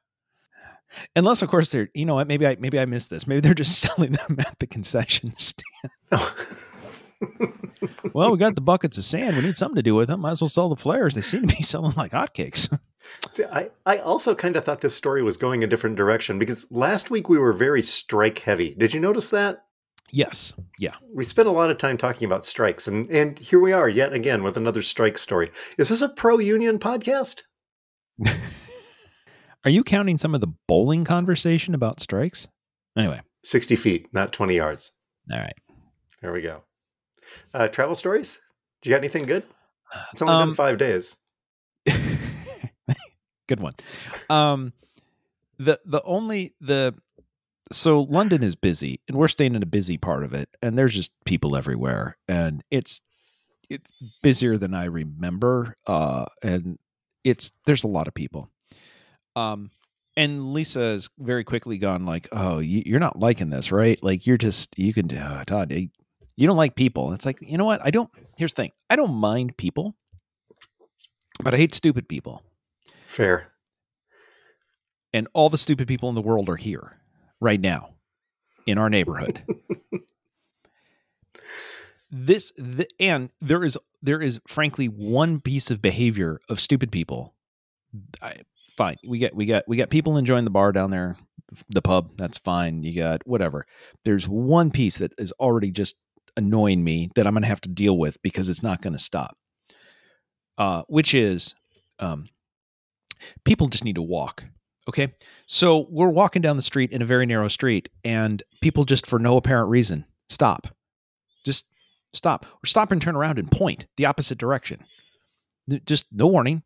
Unless of course they're you know what, maybe I maybe I missed this. Maybe they're just [LAUGHS] selling them at the concession stand. Well, we got the buckets of sand. We need something to do with them. Might as well sell the flares. They seem to be [LAUGHS] selling like hotcakes. See, I, I also kind of thought this story was going a different direction because last week we were very strike heavy. Did you notice that? Yes. Yeah. We spent a lot of time talking about strikes, and, and here we are yet again with another strike story. Is this a pro union podcast? [LAUGHS] are you counting some of the bowling conversation about strikes? Anyway, 60 feet, not 20 yards. All right. There we go. Uh, travel stories? Do you got anything good? It's only um, been five days. [LAUGHS] good one. Um, the the only the so London is busy, and we're staying in a busy part of it, and there's just people everywhere, and it's it's busier than I remember, uh, and it's there's a lot of people. Um, and Lisa has very quickly gone like, "Oh, you, you're not liking this, right? Like you're just you can uh, Todd, eh, you don't like people." It's like you know what? I don't. Here's the thing: I don't mind people, but I hate stupid people, Fair. and all the stupid people in the world are here right now in our neighborhood. [LAUGHS] this the, and there is there is frankly one piece of behavior of stupid people I, fine we get we got we got people enjoying the bar down there the pub that's fine you got whatever there's one piece that is already just annoying me that i'm going to have to deal with because it's not going to stop. Uh which is um people just need to walk okay? So we're walking down the street in a very narrow street and people just for no apparent reason stop. Just stop. Or stop and turn around and point the opposite direction. Just no warning.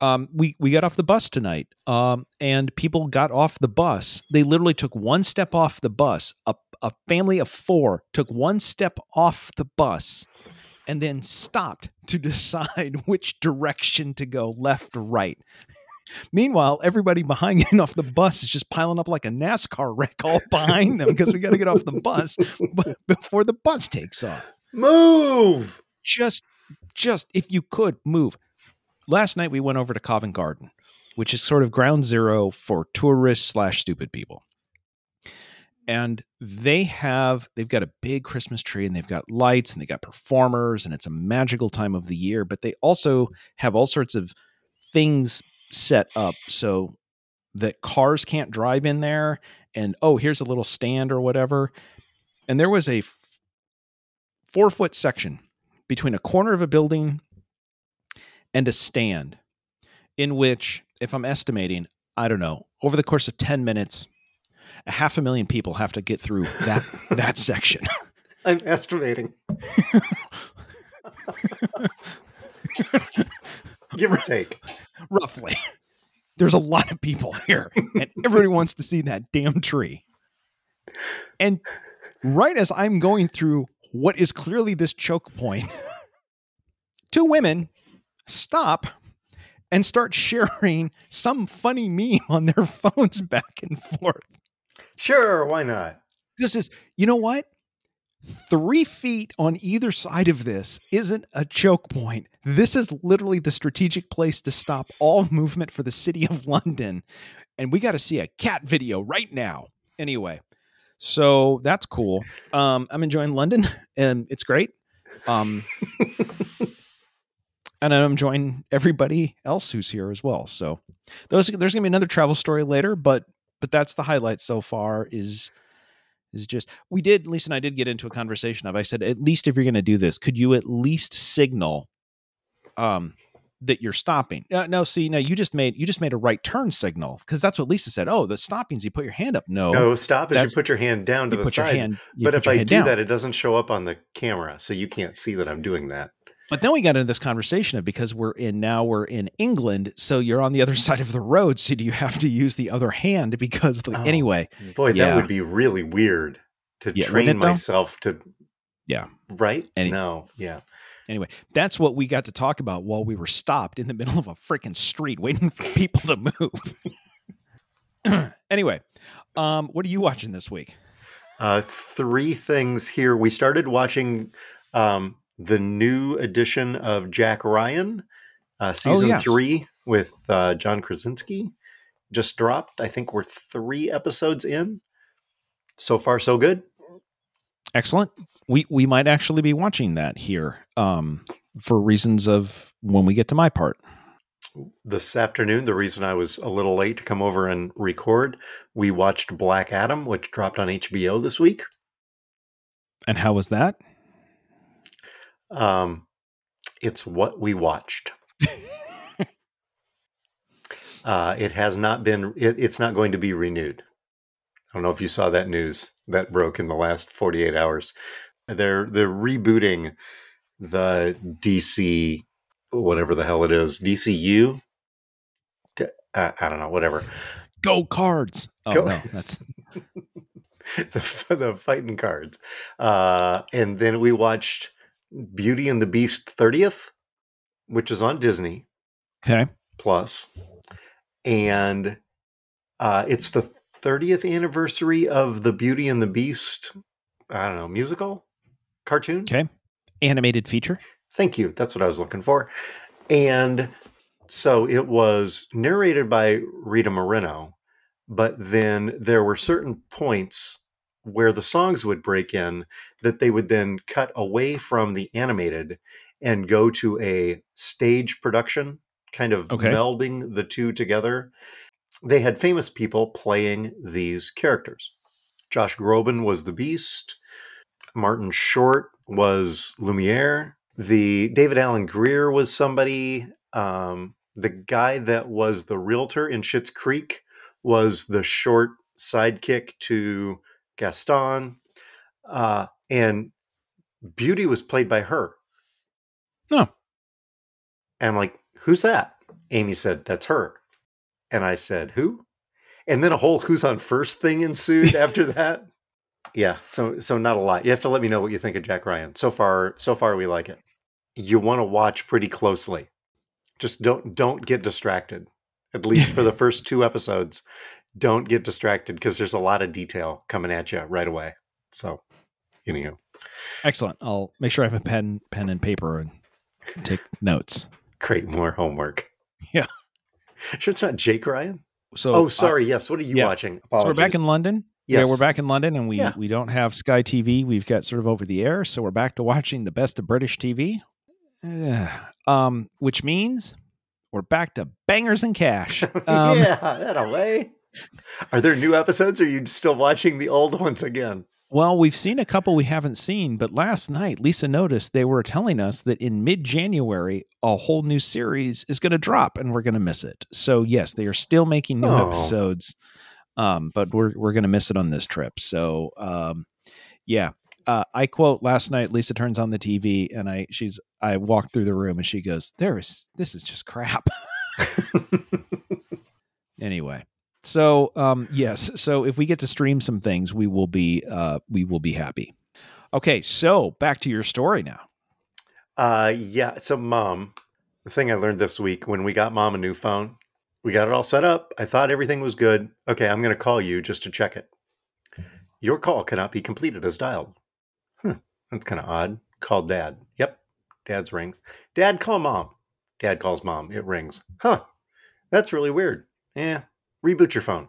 Um, we we got off the bus tonight um, and people got off the bus. They literally took one step off the bus a, a family of four took one step off the bus and then stopped to [LAUGHS] decide which direction to go left or right [LAUGHS] Meanwhile, everybody behind [LAUGHS] getting off the bus is just piling up like a NASCAR wreck all behind them because we got to get off the bus before the bus takes off. Move. Just, just if you could move. Last night we went over to Covent Garden, which is sort of ground zero for tourists slash stupid people. And they have they've got a big Christmas tree and they've got lights and they got performers and it's a magical time of the year. But they also have all sorts of things set up so that cars can't drive in there and oh here's a little stand or whatever and there was a f- four foot section between a corner of a building and a stand in which if i'm estimating i don't know over the course of 10 minutes a half a million people have to get through that [LAUGHS] that section I'm estimating. [LAUGHS] Give or take. roughly. There's a lot of people here, and everybody wants to see that damn tree. And right as I'm going through what is clearly this choke point, two women stop and start sharing some funny meme on their [LAUGHS] phones back and forth. Sure, why not? This is, you know what? Three feet on either side of this isn't a choke point. This is literally the strategic place to stop all movement for the city of [LAUGHS] London. And we got to see a cat video right now. Anyway, so that's cool. Um, I'm enjoying London and it's great. Um, and I'm enjoying everybody else who's here as well. So those, there's gonna be another travel story later, but but that's the highlight so far is is just we did lisa and i did get into a conversation of i said at least if you're going to do this could you at least signal um that you're stopping uh, no see no you just made you just made a right turn signal because that's what lisa said oh the stopping's you put your hand up no, No, stop that's- you put your hand down to the side. hand but if I do down. that, it doesn't show up on the camera, so you can't see that I'm doing that. But then we got into this conversation of because we're in now we're in england so you're on the other [LAUGHS] side of the road so do you have to use the other hand because the, Oh. anyway Boy, Yeah. that would be really weird to Yeah, train it, though? myself to. Yeah. Right? Any- no. Yeah. Anyway, that's what we got to talk about while we were stopped in the middle of a freaking street waiting for people to move. [COUGHS] anyway, um, what are you watching this week? Uh, three things here. We started watching um, the new edition of Jack Ryan, uh, season yes. three with uh, John Krasinski. Just dropped. I think we're three episodes in. So far, so good. Excellent. We we might actually be watching that here um, for reasons of when we get to my part. This afternoon, the reason I was a little late to come over and record, we watched Black Adam, which dropped on HBO this week. And how was that? Um, it's what we watched. [LAUGHS] uh, it has not been. It, it's not going to be renewed. I don't know if you saw that news that broke in the last forty-eight hours. They're they're rebooting the DC, whatever the hell it is, DCU. Uh, I don't know, whatever. Go cards. Oh Go- no, [LAUGHS] that's the, the fighting cards. Uh, and then we watched Beauty and the Beast 30th, which is on Disney Okay. Plus, and uh, it's the 30th anniversary of the Beauty and the Beast. I don't know musical cartoon. Okay. Animated feature. Thank you. That's what I was looking for. And so it was narrated by Rita Moreno, but then there were certain points where the songs would break in that they would then cut away from the animated and go to a stage production, kind of Okay. melding the two together. They had famous people playing these characters. Josh Groban was the Beast. Martin Short was Lumiere. The David Alan Grier was somebody. Um, the guy that was the realtor in Schitt's Creek was the short sidekick to Gaston. Uh, and Beauty was played by her. No. And I'm like, who's that? Amy said, that's her. And I said, who? And then a whole who's on first thing ensued [LAUGHS] after that. Yeah, so so not a lot. You have to let me know what you think of Jack Ryan. So far, so far we like it. You want to watch pretty closely. Just don't don't get distracted. At least for the [LAUGHS] first two episodes, don't get distracted because there's a lot of detail coming at you right away. So, anyhow, Excellent. I'll make sure I have a pen, pen and paper and take notes. create more homework. [LAUGHS] Yeah. Sure, it's not Jake Ryan. So, Oh, sorry. yes. What are you yes. watching? uh, so we're back in London. Yeah, we're back in London, and we Yeah. we don't have Sky TV. We've got sort of over the air, so we're back to watching the best of British TV. [SIGHS] Um, which means we're back to bangers and cash. [LAUGHS] Um, yeah, that away. Are there new episodes? Or are you still watching the old ones again? Well, we've seen a couple we haven't seen, but last night Lisa noticed they were telling us that in mid January, a whole new series is going to drop and we're going to miss it. So, yes, they are still making new Oh. episodes, um, but we're, we're going to miss it on this trip. So, um, yeah. Uh, I quote last night, Lisa turns on the TV and I, she's, I walked through the room and she goes, There is, this is just crap. [LAUGHS] [LAUGHS] anyway so um yes so if we get to stream some things we will be uh we will be happy okay so back to your story now uh, yeah. So, mom, the thing I learned this week when we got mom a new phone, we got it all set up. I thought everything was good. Okay, I'm going to call you just to check it. Your call cannot be completed as dialed. Hmm, that's kind of odd. Call dad. Yep, dad's rings. Dad, call mom. Dad calls mom. It rings. Huh, that's really weird. Yeah, reboot your phone.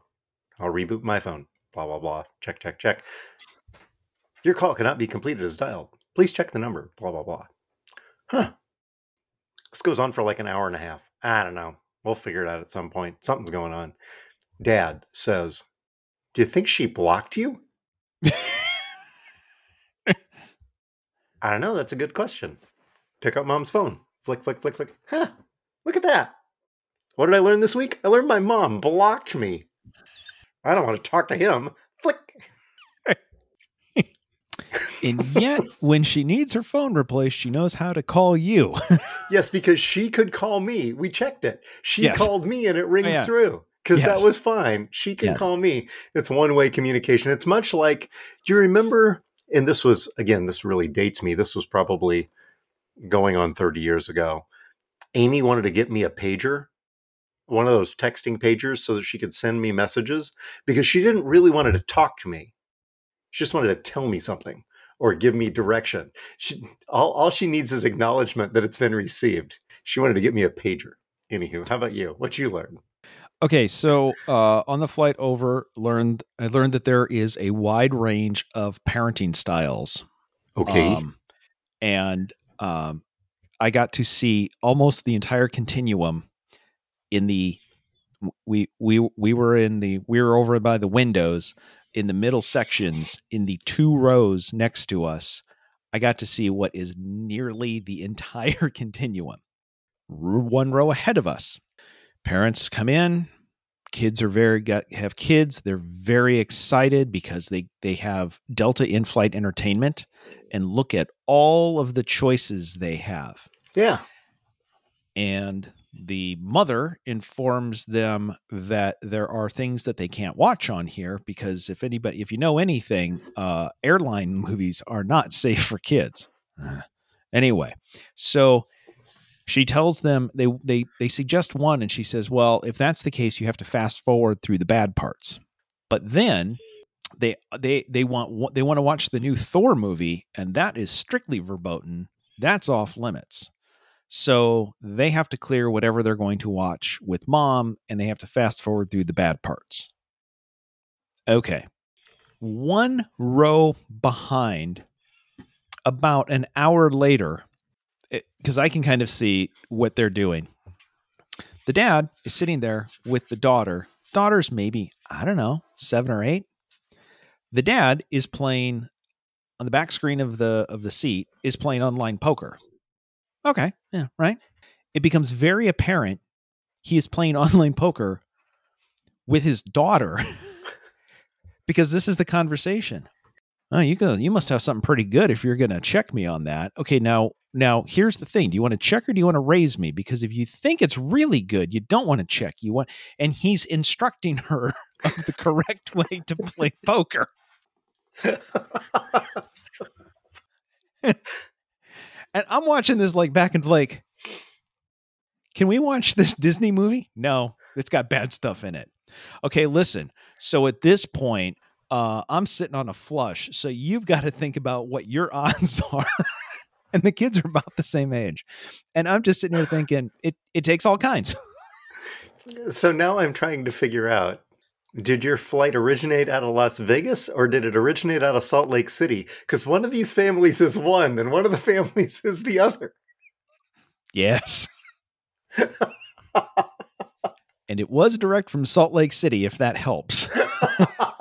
I'll reboot my phone. Blah, blah, blah. Check, check, check. Your call cannot be completed as dialed. Please check the number. Blah, blah, blah. Huh. This goes on for like an hour and a half. I don't know. We'll figure it out at some point. Something's going on. Dad says, Do you think she blocked you? [LAUGHS] I don't know. That's a good question. Pick up mom's phone. Flick, flick, flick, flick. Huh. Look at that. What did I learn this week? I learned my mom blocked me. I don't want to talk to him. Flick. [LAUGHS] and yet when she needs her phone replaced she knows how to call you [LAUGHS] Yes, because she could call me. We checked it. She Yes. called me and it rings oh, yeah. through because Yes. that was fine. She can Yes. call me. It's one way communication. It's much like, do you remember? And this was, again, this really dates me. This was probably going on 30 years ago. Amy wanted to get me a pager, one of those texting pagers, so that she could send me messages because she didn't really want to talk to me. She just wanted to tell me something or give me direction. She, all, all she needs is acknowledgement that it's been received. She wanted to get me a pager. Anywho, how about you? What you learned? okay so uh on the flight over learned i learned that there is a wide range of parenting styles Okay. Um, and um, I got to see almost the entire continuum in the we we we were in the we were over by the windows in the middle sections in the two rows next to us. I got to see what is nearly the entire [LAUGHS] continuum. One row ahead of us, parents come in. Kids are very got have kids. They're very excited because they they have Delta in-flight entertainment and look at all of the choices they have. yeah. And the mother informs them that there are things that they can't watch on here because if anybody, if you know anything, uh, airline movies are not [LAUGHS] safe for kids. Uh, Anyway, so she tells them they they they suggest one and she says, "Well, if that's the case, you have to fast forward through the bad parts." But then they they they want they want to watch the new Thor movie and that is strictly verboten. That's off limits. So they have to clear whatever they're going to watch with mom and they have to fast forward through the bad parts. Okay. One row behind about an hour later eh, because I can kind of see what they're doing. The dad is sitting there with the daughter. Daughter's maybe, I don't know, seven or eight. The dad is playing on the back screen of the of the seat is playing online poker. Okay, yeah, right. It becomes very apparent he is playing [LAUGHS] online poker with his daughter [LAUGHS] because this is the conversation. Oh, you go. You must have something pretty good if you're going to check me on that. Okay, now, now here's the thing: Do you want to check or do you want to raise me? Because if you think it's really good, you don't want to check. You want, and he's instructing her [LAUGHS] of the correct way to play poker. And I'm watching this like back and like, can we watch this Disney movie? No, it's got bad stuff in it. Okay, listen. So at this point, uh, I'm sitting on a flush. So you've got to think about what your [LAUGHS] odds are. and the kids are about the same age. And I'm just sitting here thinking it, it takes all kinds. so now I'm trying to figure out did your flight originate out of Las Vegas or did it originate out of Salt Lake City? Because one of these families is one and one of the [LAUGHS] families is the other. Yes. and it was direct from Salt Lake City, if that helps. [LAUGHS]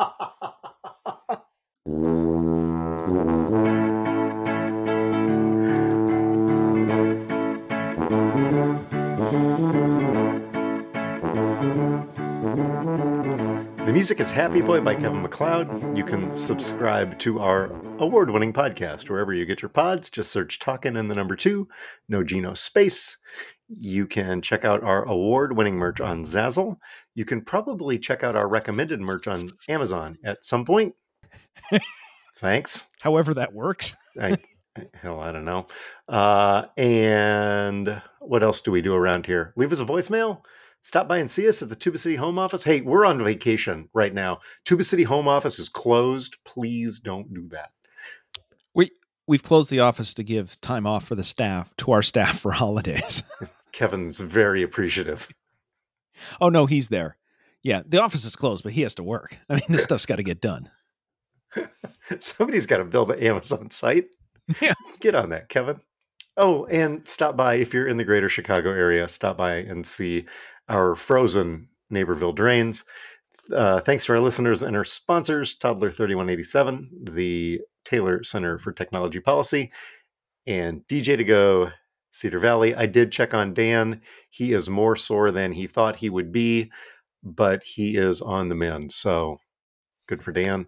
music is Happy Boy by Kevin MacLeod. You can subscribe to our award winning podcast wherever you get your pods. Just search Talking in the number two, no Geno space. You can check out our award winning merch on Zazzle. You can probably check out our recommended merch on Amazon at some point. [LAUGHS] Thanks. However, that works. I, hell, I don't know. Uh, and what else do we do around here? Leave us a voicemail stop by and see us at the Tuba City Home Office. Hey, we're on vacation right now. Tuba City Home Office is closed. Please don't do that. We we've closed the office to give time off for the staff to our [LAUGHS] staff for holidays. [LAUGHS] Kevin's very appreciative. Oh no, he's there. Yeah, the office is closed, but he has to work. I mean, this [LAUGHS] stuff's got to get done. Somebody's got to build an Amazon site. Yeah. Get on that, Kevin. Oh, and stop by if you're in the greater Chicago area, stop by and see our frozen Naperville drains. Uh, thanks to our listeners and our sponsors, Toddler 3187, the Taylor Center for Technology Policy, and DJ to Go, Cedar Valley. I did check on Dan. He is more sore than he thought he would be, but he is on the mend. So good for Dan.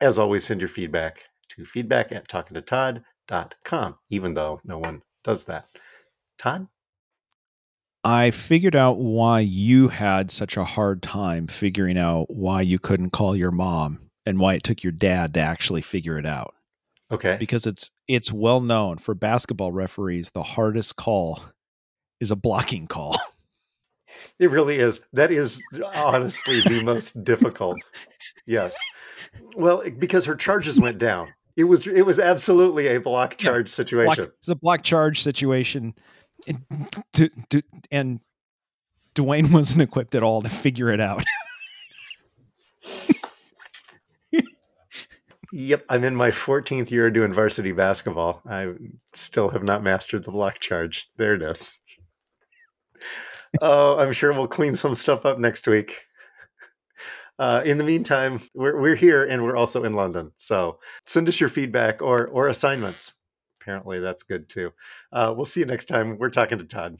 As always, send your feedback to feedback at talkingtotodd.com, even though no one does that. Todd? I figured out why you had such a hard time figuring out why you couldn't call your mom and why it took your dad to actually figure it out. Okay. Because it's it's well known for basketball referees the hardest call is a blocking call. [LAUGHS] It really is. That is honestly the [LAUGHS] most difficult. Yes. Well, because her charges went down. It was it was absolutely a block charge yeah, situation. Block, it's a block charge situation and, and Dwayne [LAUGHS] wasn't equipped at all to figure it out. yep, I'm in my 14th year doing varsity basketball. I still have not mastered the block charge. There it is. oh, I'm sure we'll clean some stuff up next week. Uh, in the meantime, we're we're here and we're also in London. So send us your feedback or or assignments apparently that's good too. Uh, we'll see you next time. We're talking to Todd.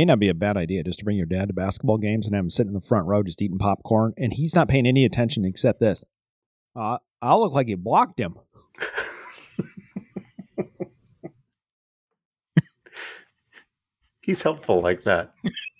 May not be a bad idea just to bring your dad to basketball games and have him sitting in the front row just eating popcorn, and he's not paying any attention except this. Uh, I'll look like you blocked him. [LAUGHS] He's helpful like that. [LAUGHS]